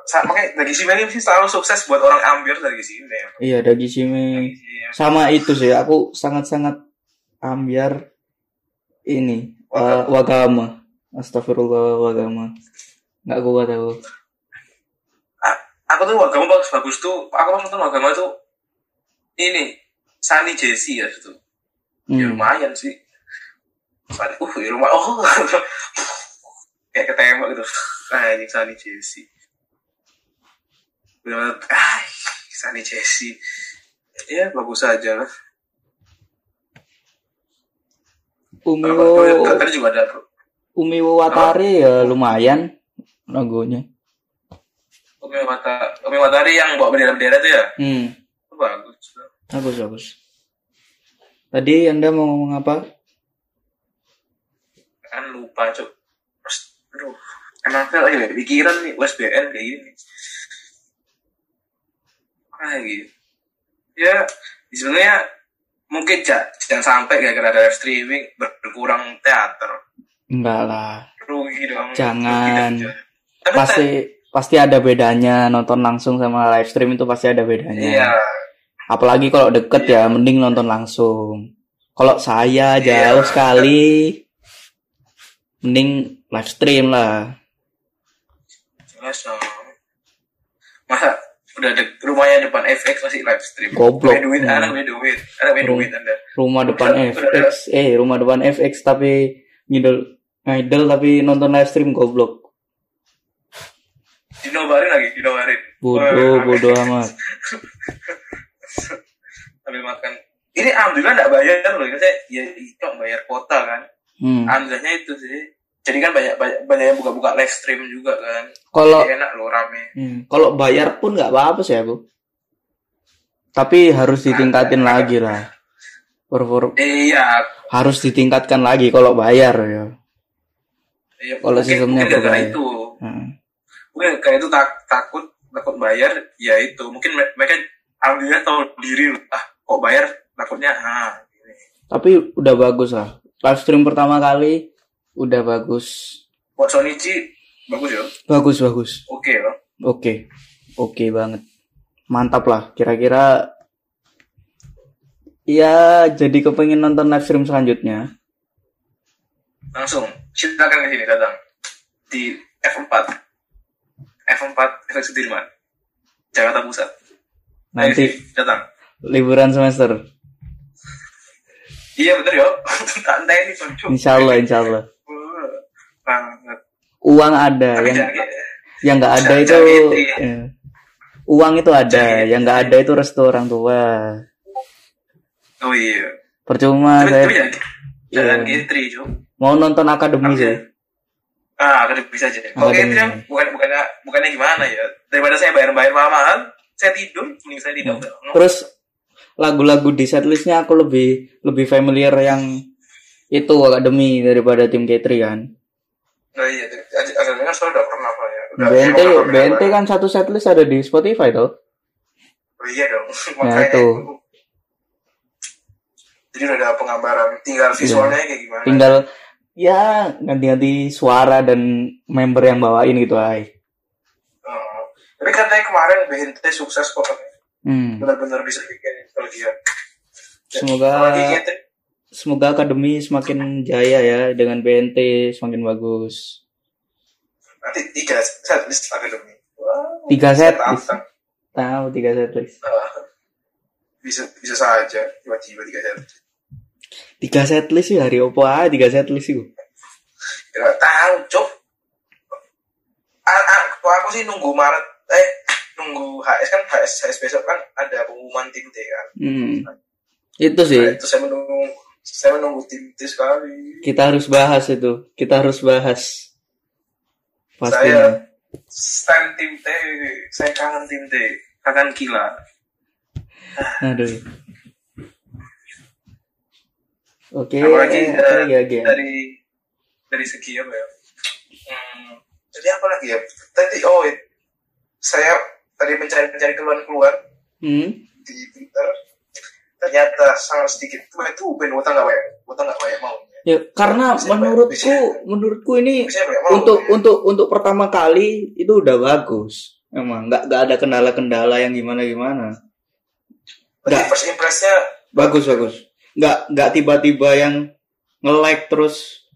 A: Sa- makanya dari sini ini sih selalu sukses buat orang ambil dari sini
B: iya Dagi Shime sama itu sih aku sangat-sangat ambiar ini eh, wagama astagfirullah wagama nggak kuat aku
A: aku tuh agama bagus bagus tuh aku nonton agama tuh ini Sunny Jesse ya itu. Ya
B: Hmm.
A: lumayan sih. Uh ya lumayan. Oh kayak ketembak gitu. Ah ini Sunny Jesse. Benar ah Sunny Jesse. Ya bagus aja lah.
B: Umiwo
A: tadi juga ada
B: Umiwo Watari ya lumayan lagunya
A: Umi Mata Umi Matahari yang bawa bendera bendera tuh ya?
B: Hmm.
A: Itu bagus
B: bagus bagus. Tadi anda mau ngomong apa?
A: Kan lupa cuk. Aduh emang saya lagi banyak pikiran nih USBN kayak gini ah gitu ya sebenarnya mungkin ja- jangan sampai gara-gara ada live streaming ber- berkurang teater
B: enggak lah.
A: Rugi dong
B: Jangan.
A: Rugi tapi
B: pasti pasti ada bedanya nonton langsung sama live stream itu pasti ada bedanya.
A: Iya.
B: Apalagi kalau deket ya mending nonton langsung. Kalau saya
A: Iya.
B: jauh sekali, mending live stream lah.
A: jelas dong. Masa udah de rumahnya depan FX masih live stream.
B: Goblok.
A: punya duit anak punya duit. Anak punya duit anda.
B: Rumah depan
A: Udah-
B: FX, eh rumah depan FX tapi ngidol ngidol tapi nonton live stream goblok.
A: dinobarin lagi dinobarin
B: Bodoh, bodoh amat.
A: sambil makan ini alhamdulillah nggak bayar loh saya ya itu bayar kuota kan
B: Hmm.
A: alhamdulillahnya itu sih jadi kan banyak banyak, banyak yang buka-buka live stream juga kan
B: Kalau
A: enak loh rame
B: Hmm, Kalau bayar pun nggak apa-apa sih aku. Tapi harus ditingkatin lagi lah. Per-
A: iya
B: harus ditingkatkan lagi kalau bayar ya.
A: Iya
B: Kalau sistemnya berbayar.
A: itu
B: Hmm.
A: mungkin kayak itu tak, takut takut bayar ya itu mungkin me- mereka alhamdulillah tahu diri ah kok bayar takutnya ah gini.
B: Tapi udah bagus lah. Live stream pertama kali udah bagus.
A: buat Sonichi bagus ya
B: Bagus bagus.
A: oke loh
B: Oke. Oke banget. Mantap lah. Kira-kira ya jadi kepengen nonton live stream selanjutnya.
A: langsung silakan ke sini datang. Di F4 F4 Efek Sudirman Jakarta Pusat.
B: Nanti
A: datang.
B: liburan semester.
A: iya bener ya santai nih Sonjo
B: Insya Allah, insya Allah.
A: Banget.
B: Uang ada
A: tapi
B: yang
A: jangan
B: yang nggak ada
A: Jangan-
B: itu
A: jangan gitu. ya.
B: uang itu ada
A: Jangan gitu.
B: yang nggak ada itu restu orang tua.
A: Oh iya.
B: Percuma
A: tapi,
B: saya.
A: tapi jangan jangan
B: Iya.
A: gitri Jo
B: mau nonton akademi
A: Oke.
B: sih
A: ah bisa aja kalau
B: Akademi.
A: gitri bukan bukannya bukannya gimana ya daripada saya bayar bayar mahal saya tidur mending saya tidak udah
B: terus lagu-lagu di setlistnya aku lebih lebih familiar yang itu akademi daripada tim K3 kan
A: nah iya akhirnya kan saya udah pernah Pak, ya Udah-
B: BNT
A: pernah,
B: BNT kan satu setlist ada di Spotify tuh
A: Oh iya dong.
B: Nah,
A: Makanya
B: itu.
A: itu. Jadi udah ada penggambaran, tinggal visualnya kayak gimana.
B: Iya. tinggal ya ganti-ganti suara dan member yang bawain gitu ay
A: Oh. Tapi katanya kemarin BNT sukses kok.
B: hmm.
A: Benar-benar bisa bikin nostalgia.
B: Semoga-
A: Apalagi gitu.
B: semoga akademi semakin jaya ya dengan BNT semakin bagus
A: nanti tiga setlist akademi. Wow,
B: Tiga
A: tantang.
B: tahu tiga setlist
A: Ah. bisa bisa saja tiba-tiba tiga setlist.
B: Tiga setlist sih hari opo ah tiga setlist sih
A: Ya, tahu, cok. Ah, ah, kalau aku sih nunggu Maret, eh nunggu HS kan HS, HS besok kan ada pengumuman tim T kan.
B: hmm. itu sih
A: Nah, itu saya menunggu saya menunggu tim T sekali.
B: kita harus bahas itu kita harus bahas
A: Saya
B: pastinya
A: stand tim T, saya kangen tim T, kangen gila.
B: aduh oke.
A: Apalagi
B: apa
A: eh,
B: lagi lagi ya?
A: dari dari segi apa ya? Hmm, jadi apa lagi ya? Tadi oh it- saya tadi mencari-mencari keluhan keluar
B: hmm?
A: di Twitter. Ternyata sangat sedikit. Tuh itu ben utang nggak banyak utang nggak banyak mau
B: ya? Karena
A: Bisa,
B: menurutku
A: Bisa.
B: menurutku ini
A: bisa banyak mau
B: untuk untuk untuk pertama kali itu udah bagus. Emang nggak nggak ada kendala-kendala yang gimana gimana
A: Berarti first impresnya
B: bagus bagus nggak nggak tiba-tiba yang nge-like terus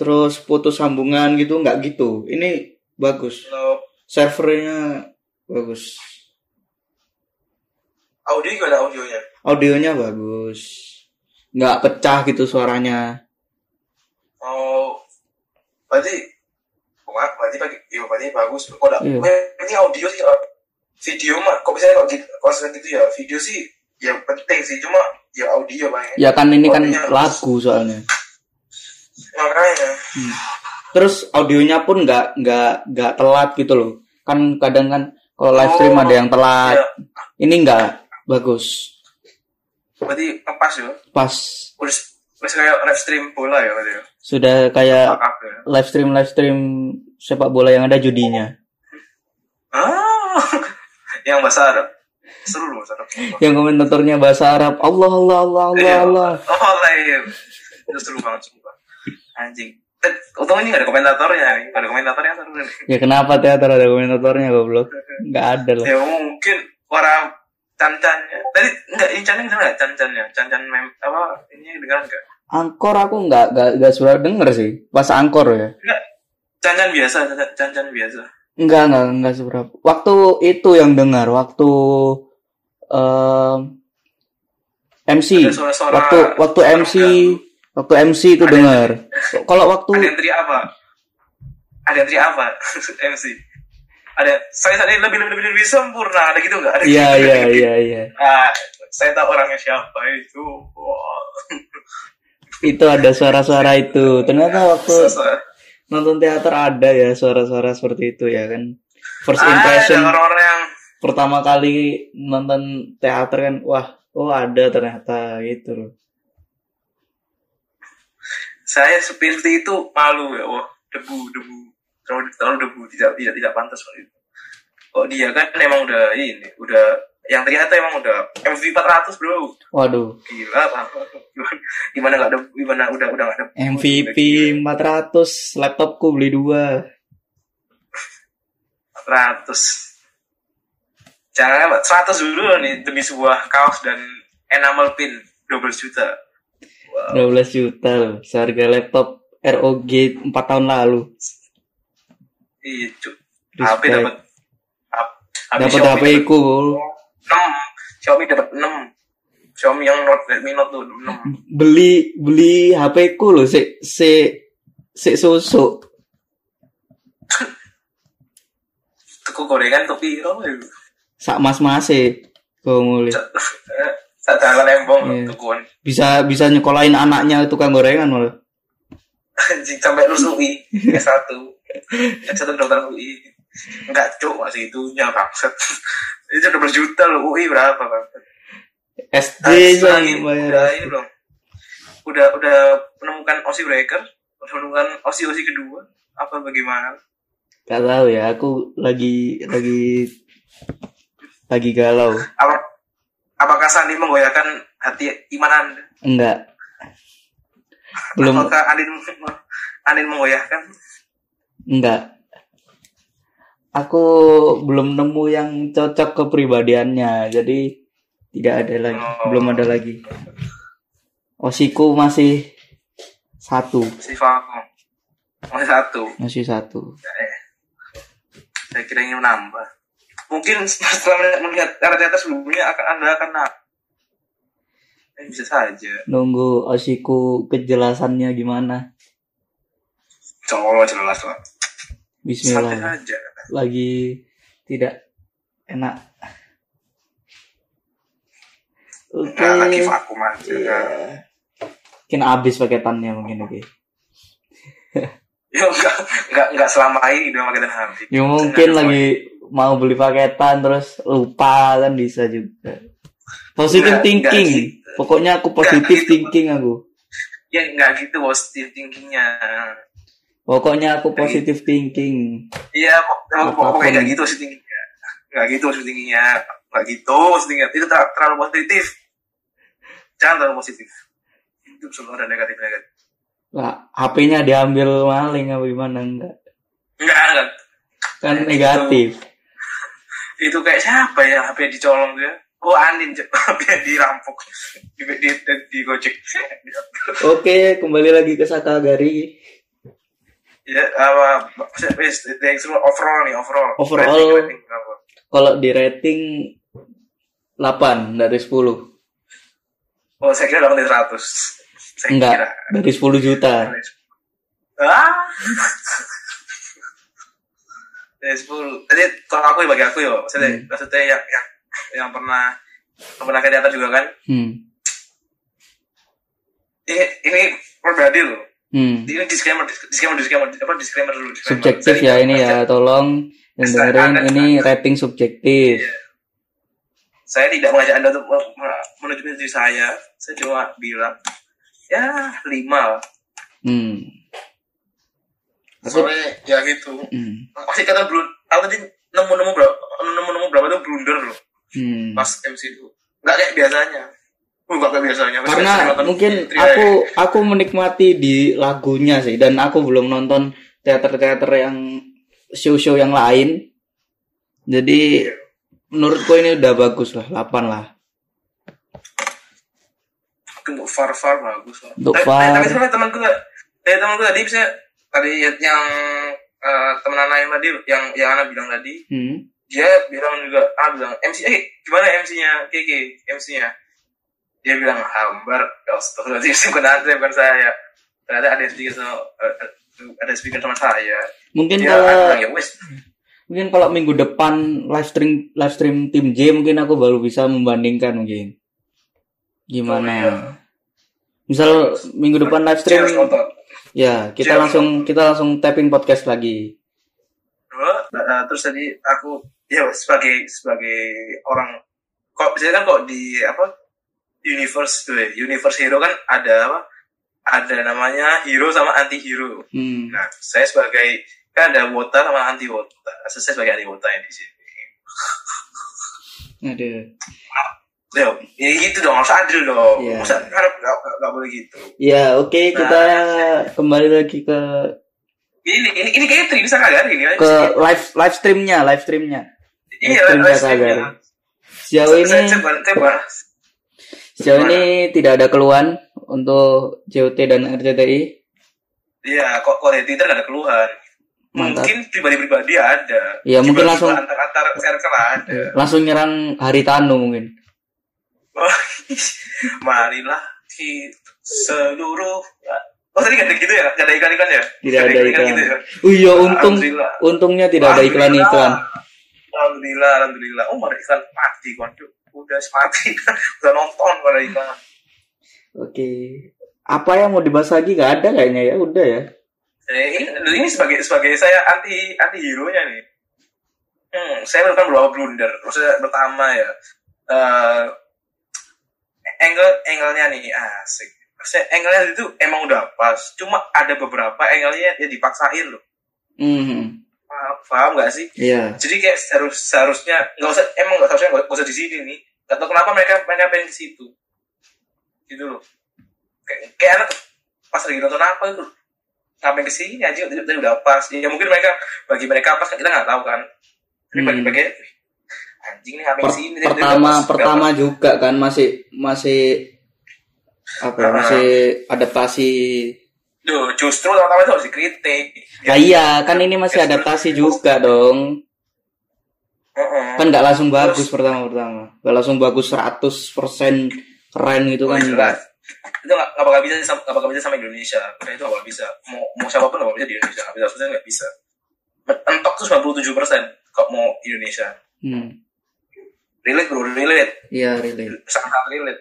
B: terus putus sambungan gitu nggak gitu. Ini bagus.
A: No,
B: servernya bagus.
A: Audio gimana audionya?
B: Audionya bagus. Nggak pecah gitu suaranya.
A: Oh berarti oh, berarti bagi iya berarti bagus. Kok enggak
B: Iya.
A: ini audio sih video mah kok bisa kok gitu selain gitu ya video sih ya penting sih cuma ya audio bang
B: ya. Kan ini kan lagu soalnya.
A: Makanya.
B: Terus audionya pun nggak nggak nggak telat gitu loh. Kan kadang kan kalau live stream
A: Oh,
B: ada yang telat.
A: ya,
B: ini nggak bagus.
A: Berarti pas ya?
B: Pas.
A: Udah udah kayak live stream bola ya berarti ya?
B: Sudah kayak
A: up ya?
B: live stream live stream sepak bola yang ada judinya.
A: Ah yang bahasa Arab seru loh bahasa Arab
B: yang komentatornya bahasa Arab Allah Allah Allah Allah
A: Iya.
B: Allah
A: oh lain itu seru banget sumpah anjing Untung ini gak ada komentatornya. Gak ada komentatornya seru nih.
B: ya kenapa teater ada komentatornya goblok nggak ada lah
A: Ya mungkin orang cancannya. tadi enggak ini Chan dengar nggak Chan Chan ya Chan Chan mem apa ini dengar nggak
B: Angkor aku nggak nggak nggak sudah denger sih. Pas angkor ya.
A: Chan biasa Chan biasa
B: Enggak enggak enggak seberapa. Waktu itu yang dengar waktu em, MC.
A: ada suara-suara
B: Waktu waktu
A: suara
B: MC waktu MC itu dengar. Kalau waktu
A: ada yang apa ada yang apa MC ada saya tadi lebih lebih lebih, lebih sempurna ada gitu nggak ada
B: Iya
A: gitu,
B: iya iya iya.
A: Ah, saya tahu orangnya siapa itu Wah.
B: Itu ada suara-suara itu. Ternyata waktu nonton teater ada ya suara-suara seperti itu ya kan. First impression
A: orang-orang yang
B: pertama kali nonton teater kan wah oh ada ternyata gitu loh.
A: saya seperti itu malu ya wah debu debu. Terlalu terlalu debu tidak tidak tidak pantas waktu itu. Kok dia kan emang udah ini udah yang ternyata emang udah MV 400 bro.
B: Waduh,
A: gila apa gimana nggak debu gimana udah udah nggak debu?
B: MVP 400 laptopku beli dua.
A: 400 jangan 100 dulu nih demi sebuah kaos dan enamel pin 12 juta.
B: 12 juta loh, seharga laptop ROG 4 tahun lalu.
A: iya HP
B: Respect.
A: dapat
B: Dapat HP ku
A: 6 Xiaomi dapat 6 Xiaomi yang Note Redmi Note tuh 6
B: beli beli HP ku loh si si si susu.
A: tuku gorengan tapi oh ya
B: Sak mas-mase kau mulai.
A: tak jalan embong
B: Iya.
A: tukuan
B: Bisa bisa nyekolahin anaknya tukang gorengan malah.
A: anjing sampai lulus UI S1 S1 dokter UI enggak cuk masih itunya bangsat. Itu 12 juta loh UI berapa bangsat?
B: SD bayar.
A: udah ini belum. Udah udah menemukan Aussie Breaker udah menemukan Aussie kedua. Apa bagaimana?
B: Gak tahu ya, aku lagi lagi lagi galau.
A: apa apakah Sandi menggoyahkan hati iman anda
B: Enggak. Belum
A: apakah Andin Andin menggoyahkan
B: enggak. Aku belum nemu yang cocok kepribadiannya, jadi tidak ada lagi,
A: Oh.
B: belum ada lagi. Osiku masih satu,
A: si Falco masih satu
B: masih satu.
A: saya kira ingin menambah mungkin setelah melihat teater-teater sebelumnya akan anda akan nak eh, bisa saja
B: Nunggu Osiku kejelasannya gimana.
A: cowok jelas lah
B: Bismillah.
A: aja
B: Lagi tidak enak. Oke.
A: nah, lagi vakum aja
B: Iya. Mungkin habis paketannya mungkin oke.
A: ya enggak enggak enggak selama ini udah makin habis
B: Ya mungkin lagi mau beli paketan terus lupa kan bisa juga. Positive
A: Enggak,
B: thinking.
A: enggak gitu.
B: Pokoknya aku positive
A: gitu.
B: thinking aku.
A: ya enggak gitu positive thinkingnya
B: Pokoknya aku positive thinking.
A: iya pok-
B: Apa pun.
A: pokoknya enggak gitu positive thinkingnya enggak gitu positive thinkingnya enggak gitu positive thinkingnya itu ter- terlalu positif jangan terlalu positif itu selalu ada negatif negatif
B: Lah, HP-nya diambil maling apa gimana enggak?
A: enggak enggak
B: Kan
A: Itu-
B: negatif.
A: itu kayak siapa ya HP dicolong tuh ya oh Andin. HP dirampok di di, di, di gojek
B: Oke, kembali lagi ke Sakagari.
A: ya apa overall nih overall
B: Overall.
A: Rating, rating berapa?
B: Kalau di rating 8 dari 10.
A: oh saya kira 8 dari 100 saya
B: Enggak,
A: kira
B: dari 10 juta.
A: ah dari 10 tadi kalau aku ya bagi aku ya maksudnya
B: Hmm.
A: maksudnya yang yang yang pernah yang pernah ke teater juga kan
B: Hmm.
A: ini ini pribadi loh
B: Hmm.
A: ini disclaimer disclaimer disclaimer apa disclaimer dulu disclaimer.
B: Subjektif
A: Saya-
B: ya ini ya, tolong yang dengerin ini rating subjektif.
A: saya tidak mengajak anda untuk me- me- menunjukkan diri saya saya cuma bilang ya lima lah
B: Hmm.
A: soalnya ya gitu
B: Hmm.
A: masih kata belum aku tadi nemu nemu berapa nemu nemu berapa itu blunder loh
B: Hmm.
A: pas MC itu nggak kayak biasanya uh, nggak kayak biasanya Pas
B: Karena mungkin
A: Tria
B: aku
A: ya.
B: aku menikmati di lagunya sih dan aku belum nonton teater-teater yang show-show yang lain. Jadi menurutku ini udah bagus lah, 8 lah.
A: Untuk far far bagus.
B: Untuk
A: tapi,
B: VAR.
A: tapi sebenarnya temanku dari temanku tadi misalnya tadi yang eh, teman anak yang tadi yang yang anak bilang tadi
B: Hmm.
A: dia bilang juga ah bilang MC eh gimana MC-nya Kiki MC-nya dia bilang hambar Astagfirullahaladzim bukan Andre bukan saya ternyata ada speaker sama eh, eh, ada speaker sama saya
B: Mungkin
A: dia
B: kalau
A: bilang ya wes
B: mungkin kalau minggu depan live stream live stream tim J mungkin aku baru bisa membandingkan mungkin. Gimana?
A: Oh, iya.
B: Misal minggu depan live stream ya, kita
A: Dia
B: langsung kita langsung tapping podcast lagi.
A: Nah, nah, terus tadi aku ya sebagai sebagai orang kok biasanya kan kok di apa universe tuh ya, universe hero kan ada apa ada namanya hero sama anti hero
B: Hmm.
A: nah saya sebagai kan ada wota sama anti wota saya sebagai anti wota yang di sini
B: Aduh.
A: Ya, ya gitu dong harus adil dong
B: Iya.
A: masa harap nggak nggak boleh gitu
B: Ya, oke kita kembali lagi ke
A: ini ini ini kayak tri bisa kagak ini
B: ke live live streamnya, live streamnya.
A: iya live streamnya.
B: Sejauh ini sejauh ini tidak ada keluhan untuk JOT dan RCTI.
A: Iya, kok kalau di Twitter ada keluhan.
B: Mantap.
A: Mungkin pribadi-pribadi ada.
B: Iya, mungkin langsung-
A: antar-antar circle ada.
B: Langsung nyerang Haritano mungkin.
A: Marilah di seluruh. Oh tadi nggak ada gitu ya? Nggak ada iklan-iklan ya?
B: Tidak
A: Nggak
B: ada iklan.
A: gitu ya?
B: Oh iya, untung untungnya tidak ada iklan-iklan.
A: Alhamdulillah. Alhamdulillah, alhamdulillah. Oh, ada iklan mati, waduh. Udah mati, udah nonton pada iklan.
B: Oke. Apa yang mau dibahas lagi? Gak ada kayaknya ya. Udah ya.
A: Eh, ini, ini sebagai sebagai saya anti anti hero nya nih. Hmm, saya melakukan beberapa blunder. Maksudnya pertama ya, eh angle angle-nya nih asik. Maksudnya angle-nya itu emang udah pas. Cuma ada beberapa angle-nya ya dipaksain loh.
B: Hmm.
A: Paham, paham gak sih?
B: Iya.
A: Jadi kayak seharus seharusnya nggak usah emang nggak seharusnya nggak usah di sini nih. Gak tau kenapa mereka mereka pengen di situ. Gitu loh. Kayak, kayak anak pas lagi nonton apa itu ngapain ke sini aja tadi udah pas. Ya mungkin mereka bagi mereka pas kita nggak tahu kan. Tapi
B: Hmm.
A: bagi bagi anjing nih ngapain
B: Per-
A: sini
B: pertama
A: pas.
B: pertama juga kan masih masih apa ya,
A: Ah.
B: masih adaptasi.
A: Duh, justru pertama itu harus dikritik.
B: Nah, iya kan ini masih adaptasi juga dong.
A: Heeh.
B: kan nggak langsung bagus pertama pertama. Nggak langsung bagus 100% keren gitu kan enggak
A: itu nggak bakal bisa sama- nggak bakal bisa sama Indonesia. Karena itu nggak bakal bisa. Mau mau siapa pun nggak bakal bisa di Indonesia. Nggak bisa maksudnya nggak bisa. Mentok tuh 97 persen kok mau Indonesia.
B: Hmm.
A: Relate bro relate.
B: Iya relate.
A: Sangat relate.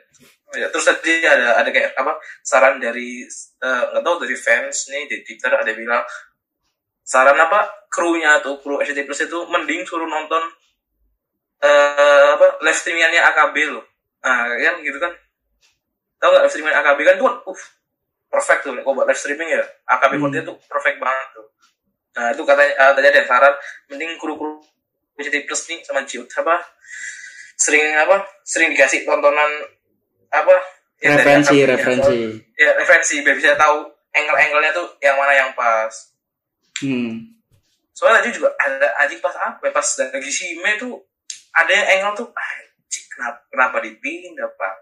A: Ya, terus tadi ada ada kayak apa saran dari eh, nggak tahu dari fans nih di Twitter ada bilang saran apa krunya tuh kru SCT Plus itu mending suruh nonton eh apa live streamingannya AKB loh. Nah kan gitu kan. Tahu nggak live streaming AKB kan tuh uh perfect tuh kalau buat live streaming ya AKB
B: Hmm.
A: tuh perfect banget tuh. Nah itu katanya eh, tadi ada saran mending kru-kru SCT Plus nih sama Jiut apa sering apa sering dikasih tontonan apa dari
B: referensi
A: AKB-nya.
B: referensi
A: ya referensi biar bisa tahu angle-angle-nya tuh yang mana yang pas
B: hmm.
A: soalnya tadi juga ada anjing pas apa ya, pas lagi Shime tuh ada yang angle tuh anjing kenapa kenapa dipindah pak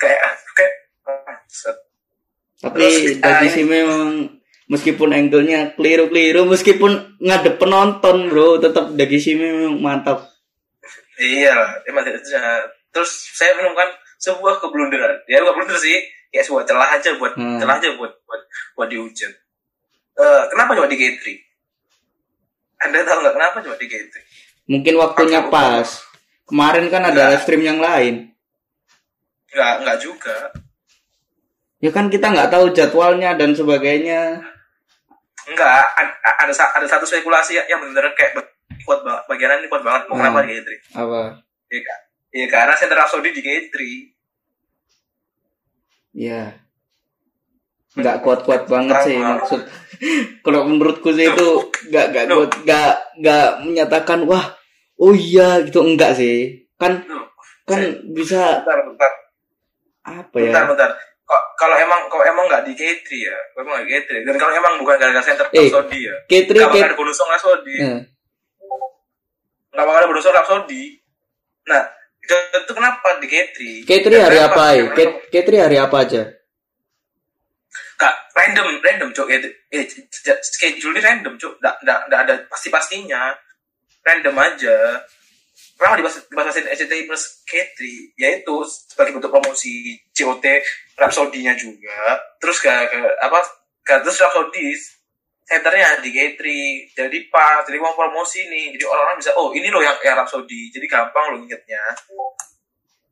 A: kayak kayak bangsat.
B: tapi
A: Terus,
B: dari
A: ah,
B: sih memang meskipun angle-nya keliru-keliru meskipun ngadep penonton bro tetap dari sini memang mantap
A: iya emang bisa. terus saya menemukan sebuah keblunderan. Ya bukan blunder sih. Ya sebuah celah aja buat
B: Hmm.
A: celah aja buat buat buat dihujat Eh, kenapa cuma di G3 anda tahu nggak kenapa cuma di G3
B: mungkin waktunya pas. Kemarin kan ada
A: Enggak.
B: live stream yang lain.
A: Nggak nggak juga.
B: Ya kan kita nggak tahu jadwalnya dan sebagainya.
A: Enggak, ad- ada sa- ada satu spekulasi yang benar-benar kayak kuat banget. Bagian ini kuat banget. Mau
B: Hmm.
A: kenapa di G3?
B: apa
A: Ya, kan? ya karena center Saudi di G3.
B: ya nggak kuat-kuat banget sih maksud kalau menurutku sih itu nggak nggak kuat nggak nggak menyatakan wah oh iya gitu enggak sih kan kan bisa
A: bentar, bentar,
B: apa ya
A: bentar, bentar. Kalau emang kalau emang nggak di G3 ya, kalau emang nggak di G3. Dan kalau emang bukan gara-gara center
B: Eh,
A: Saudi ya,
B: K3
A: nggak bakal
B: K
A: ada bonus song Saudi.
B: Eh,
A: Nggak bakal ada song Saudi. Nah, itu, kenapa di K3
B: K3 hari apa ya? K- K3 hari apa aja?
A: Kak, random, random, cok. Eh, eh, schedule ini random, cok. Nggak, nggak, nggak ada pasti-pastinya. Random aja. Kenapa dibahas, dibahasin SCTI plus K3? Yaitu sebagai bentuk promosi COT Rhapsody-nya juga. Terus ke, ke apa, ke, terus Rhapsody centernya di K3. Jadi pas, jadi mau promosi nih. Jadi orang-orang bisa, oh ini loh yang, yang Rhapsody. Jadi gampang loh ingetnya.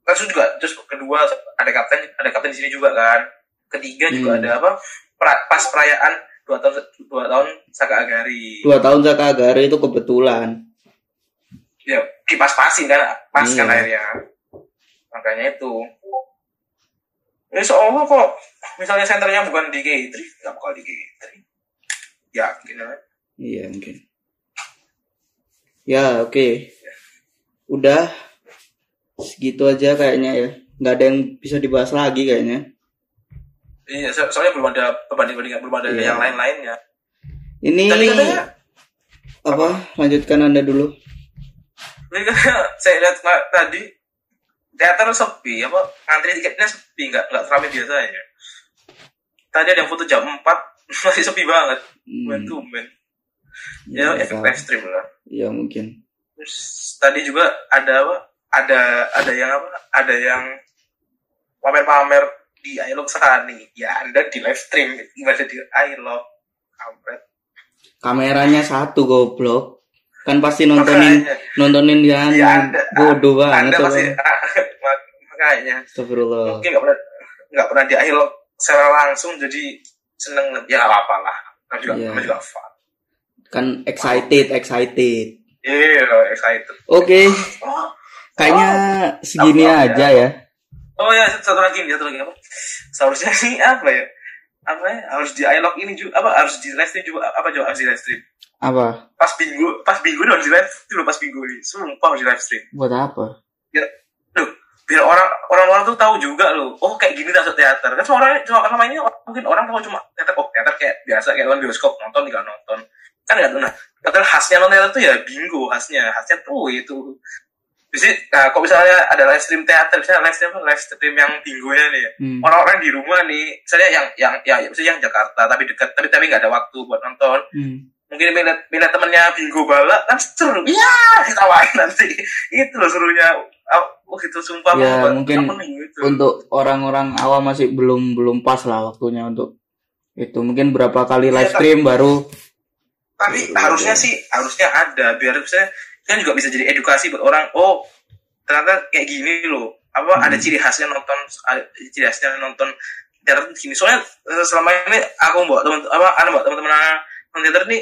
A: Terus juga, terus kedua ada kapten, ada kapten di sini juga kan ketiga juga
B: Hmm.
A: ada apa pra- pas perayaan dua tahun dua tahun Saka Agari
B: Dua tahun Zaka Agari itu kebetulan.
A: ya dipas-pasin kan pas kan
B: Iya.
A: akhirnya makanya itu ini seolah kok misalnya senternya bukan di G3 nggak bakal di G3 yakin kan
B: Iya mungkin. Ya oke. Udah segitu aja kayaknya ya. Nggak ada yang bisa dibahas lagi kayaknya.
A: iya so- soalnya belum ada perbanding perbandingan belum ada
B: Iya.
A: yang lain lainnya
B: Ini
A: tadi katanya
B: apa? Lanjutkan anda dulu.
A: saya lihat tadi teater sepi apa antri tiketnya sepi nggak nggak ramai biasanya tadi ada yang foto jam 4 masih sepi banget
B: Hmm,
A: Main tumben. Ya,
B: ya,
A: efek live stream lah.
B: ya mungkin.
A: Terus tadi juga ada apa? Ada ada yang apa? Ada yang pamer-pamer di I Love Sani. Ya, Anda di live stream gimana di I Love kampret.
B: Kameranya satu goblok. Kan pasti nontonin
A: Makanya,
B: nontonin yang
A: Iya, Anda-
B: bodoh banget.
A: Anda pasti mak- makanya
B: Astagfirullah.
A: mungkin nggak pernah nggak pernah di I Love secara langsung jadi seneng ya nggak apa-apa lah. Namanya juga, namanya juga fun.
B: Kan excited, excited.
A: Iya, excited.
B: Oke,
A: Oh,
B: kayaknya segini
A: Apa ya?
B: aja ya.
A: Oh ya satu lagi nih satu lagi apa? Seharusnya sih apa ya? Apa ya? Harus di iLog ini juga apa harus di live stream juga apa juga harus di live stream?
B: Apa?
A: Pas minggu pas minggu dong di live stream pas minggu ini. Sumpah harus di live stream.
B: Buat apa?
A: Biar biar orang orang-orang tuh tahu juga loh. Oh kayak gini masuk teater. Kan semua orang cuma selama ini mungkin orang tahu cuma teater oh teater kayak biasa kayak nonton bioskop nonton tinggal nonton. Kan nggak tahu nah. Teater khasnya nonton teater tuh ya bingo khasnya khasnya tuh itu. Jadi, nah, kok misalnya ada live stream teater, misalnya live stream live stream yang bingonya nih
B: Hmm.
A: orang-orang di rumah nih, misalnya yang yang ya, ya misalnya yang Jakarta tapi dekat tapi tapi nggak ada waktu buat nonton.
B: Hmm.
A: Mungkin milih milih temennya bingo bala kan seru. Iya, ketawain nanti. Itu loh serunya. Oh gitu sumpah
B: Ya, mungkin
A: Apa nih, gitu.
B: Untuk orang-orang awam masih belum belum pas lah waktunya untuk itu. Mungkin berapa kali
A: Iya,
B: live stream baru
A: tapi
B: Iya,
A: harusnya sih harusnya ada biar misalnya kan juga bisa jadi edukasi buat orang. Oh, ternyata kayak gini loh. Apa
B: Hmm.
A: ada ciri khasnya nonton ada ciri khasnya nonton teater gini. Soalnya eh, selama ini aku buat teman apa ada buat teman-teman nonton teater nih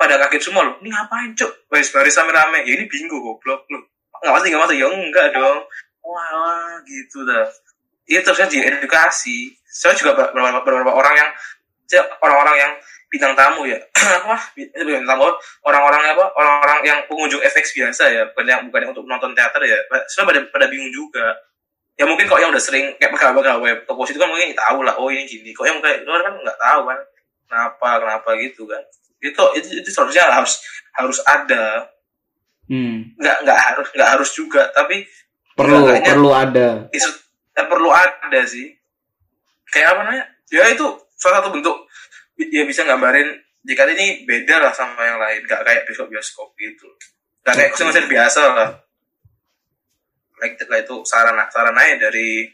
A: pada kaget semua loh. Ini ngapain, Cuk? Baris-baris rame-rame. Ya ini bingo goblok loh. Enggak masuk, enggak masuk. Ya enggak dong. Wah, wah gitu dah. Itu harusnya diedukasi. Saya juga ber- beberapa, beberapa orang yang orang-orang yang bintang tamu ya apa bintang tamu orang-orang apa orang-orang yang pengunjung FX biasa ya bukan yang bukan yang untuk nonton teater ya sudah pada pada bingung juga ya mungkin kok yang udah sering kayak pegawai-pegawai toko itu kan mungkin tahu lah oh ini gini kok yang kayak luar kan nggak tahu kan kenapa kenapa gitu kan itu itu, itu seharusnya harus harus ada.
B: Hmm,
A: nggak nggak harus nggak harus juga tapi
B: perlu perlu ada.
A: isu eh, perlu ada sih. Kayak apa namanya? Ya itu salah satu bentuk ya bisa gambarin jika ini beda lah sama yang lain. Gak kayak bioskop bioskop gitu. Gak kayak konser biasa lah. Like lah itu sarana sarananya dari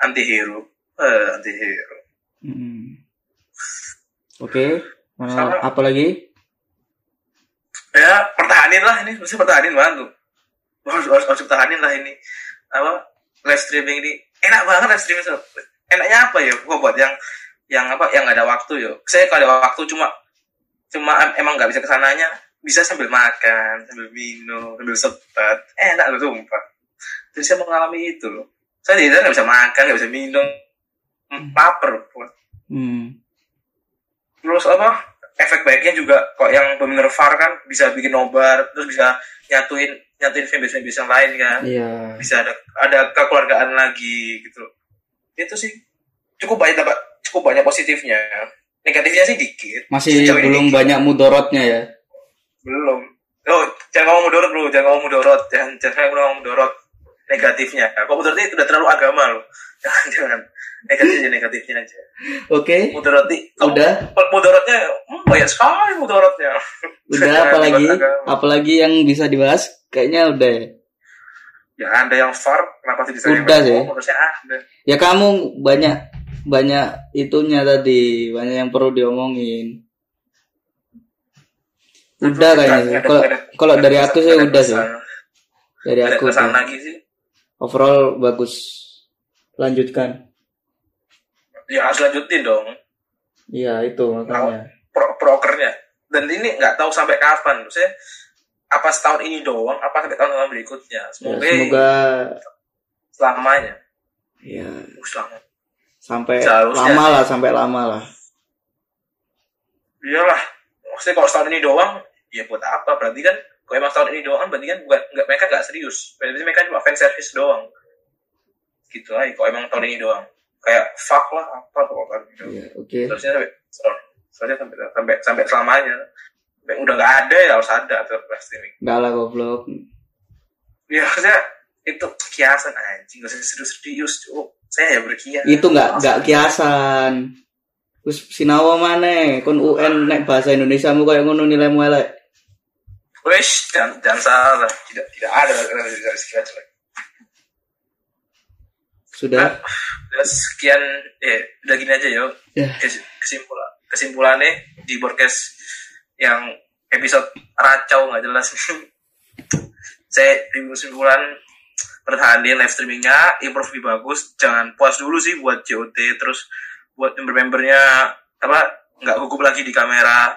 A: anti hero eh anti hero
B: Hmm. Oke, mana-
A: Sama-
B: apa lagi?
A: ya pertahanin lah ini. Mesti pertahanin banget tuh. Harus, harus, harus pertahanin lah ini. Apa? Live streaming ini. Enak banget live streaming Sob. enaknya apa ya? Gua buat yang yang apa? Yang nggak ada waktu yo. Saya kalau ada waktu cuma cuma em- emang nggak bisa ke sananya. Bisa sambil makan sambil minum sambil sebat. Enak loh sumpah. Jadi saya mengalami itu loh. Saya di nggak bisa makan nggak bisa minum. Hmm, lapar
B: Hmm.
A: terus apa efek baiknya juga kok yang benar VAR kan bisa bikin nobar terus bisa nyatuin nyatuin fanbase fanbase yang lain kan.
B: Iya.
A: bisa ada ada kekeluargaan lagi gitu. Itu sih cukup banyak dapat cukup banyak positifnya. Negatifnya sih dikit.
B: Masih
A: Sejauh
B: belum
A: dikit.
B: banyak mudorotnya ya.
A: belum. Oh jangan ngomong mudorot bro. Jangan ngomong mudorot. Jangan jangan ngomong mudorot negatifnya kok mudaroti udah terlalu agama loh jangan jangan negatifnya negatifnya aja
B: Oke.
A: mudaroti kok
B: Udah.
A: mudaratnya hmm, banyak sekali mudaratnya
B: Udah apalagi apalagi yang bisa dibahas kayaknya udah. ya.
A: ya ada yang far kenapa sih bisa
B: Udah sih.
A: ada
B: Ya kamu banyak banyak itunya tadi, banyak yang perlu diomongin. Udah kayaknya sih. Kalau kalau dari aku sih udah sih. Dari
A: ada
B: aku
A: kesan
B: sih.
A: lagi sih
B: overall bagus. Lanjutkan.
A: ya harus lanjutin dong.
B: Iya itu makanya.
A: pro prokernya. Dan ini nggak tahu sampai kapan. Maksudnya apa setahun ini doang apa sampai tahun-tahun berikutnya?
B: Ya,
A: semoga,
B: semoga
A: selamanya.
B: Ya
A: Uh, selama
B: sampai
A: Seharusnya
B: lama lah sampai lama lah.
A: iyalah. Maksudnya kalau setahun ini doang ya buat apa? Berarti kan kalau emang setahun ini doang berarti kan bukan nggak mereka nggak serius berarti mereka cuma fan service doang gitu aja kalau emang tahun ini doang kayak fuck lah apa tuh kan gitu
B: oke.
A: seharusnya sampai seharusnya sampai sampai sampai selamanya sampai udah nggak ada ya harus ada tuh pasti ini
B: Enggak lah goblok.
A: ya maksudnya itu kiasan anjing gak serius-serius cuk saya ya berkias
B: Itu enggak enggak kiasan. Terus sinawa mana? Kon UN nek bahasa Indonesia mu kayak ngono nilaimu elek.
A: Wes, jangan, jangan salah. Tidak, tidak ada dari dari sekian jelek.
B: Sudah.
A: Udah sekian, eh, udah gini aja yo.
B: Ya.
A: Kes- Kesimpulan, kesimpulannya di podcast yang episode racau nggak jelas. Saya di kesimpulan pertahanin live streamingnya, improve lebih bagus. Jangan puas dulu sih buat JOT, terus buat member-membernya apa nggak gugup lagi di kamera.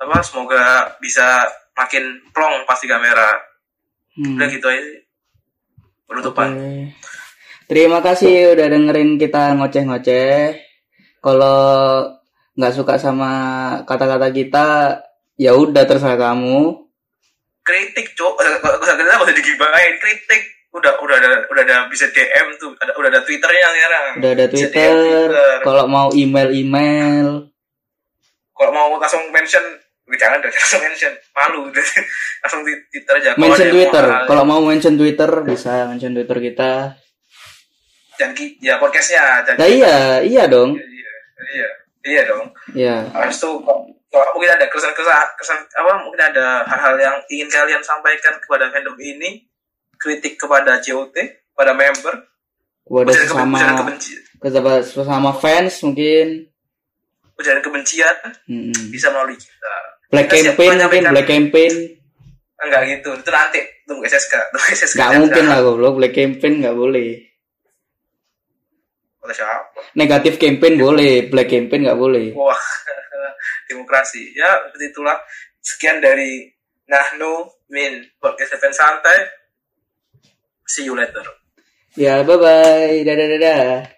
A: Apa semoga bisa makin plong pasti kamera.
B: Hmm.
A: Udah gitu aja sih. Penutupan.
B: Oke. Terima kasih udah dengerin kita ngoceh-ngoceh. Kalau nggak suka sama kata-kata kita, ya udah terserah kamu.
A: Kritik, cok. Usah kita usah digibahin. Kritik. Udah udah ada udah ada bisa DM tuh. Ada, udah ada Twitternya sekarang.
B: Udah ada Twitter.
A: DM Twitter.
B: Kalau mau email-email,
A: Kalau mau langsung mention jangan deh langsung mention malu langsung di Twitter aja Kalau
B: mention Twitter. Kalau mau mention Twitter bisa mention Twitter kita.
A: dan ya podcastnya jadi
B: Nah iya, iya dong.
A: iya iya iya dong
B: Iya.
A: habis itu kalau mungkin ada kesan kesan kesan apa mungkin ada hal-hal yang ingin kalian sampaikan kepada fandom ini kritik kepada JOT pada member
B: Kepada sesama kepada sesama fans mungkin.
A: ujaran kebencian
B: Mm-mm.
A: bisa melalui kita
B: Black
A: siap
B: campaign mungkin black campaign.
A: enggak gitu itu nanti tunggu SSK tunggu SSK
B: Nggak mungkin lah goblok black campaign nggak boleh.
A: oleh siapa?
B: Negatif campaign boleh, black campaign nggak boleh.
A: wah demokrasi. Ya seperti itulah. Sekian dari Nahnu Min podcast event santai. See you later.
B: Ya bye bye, dadah dadah.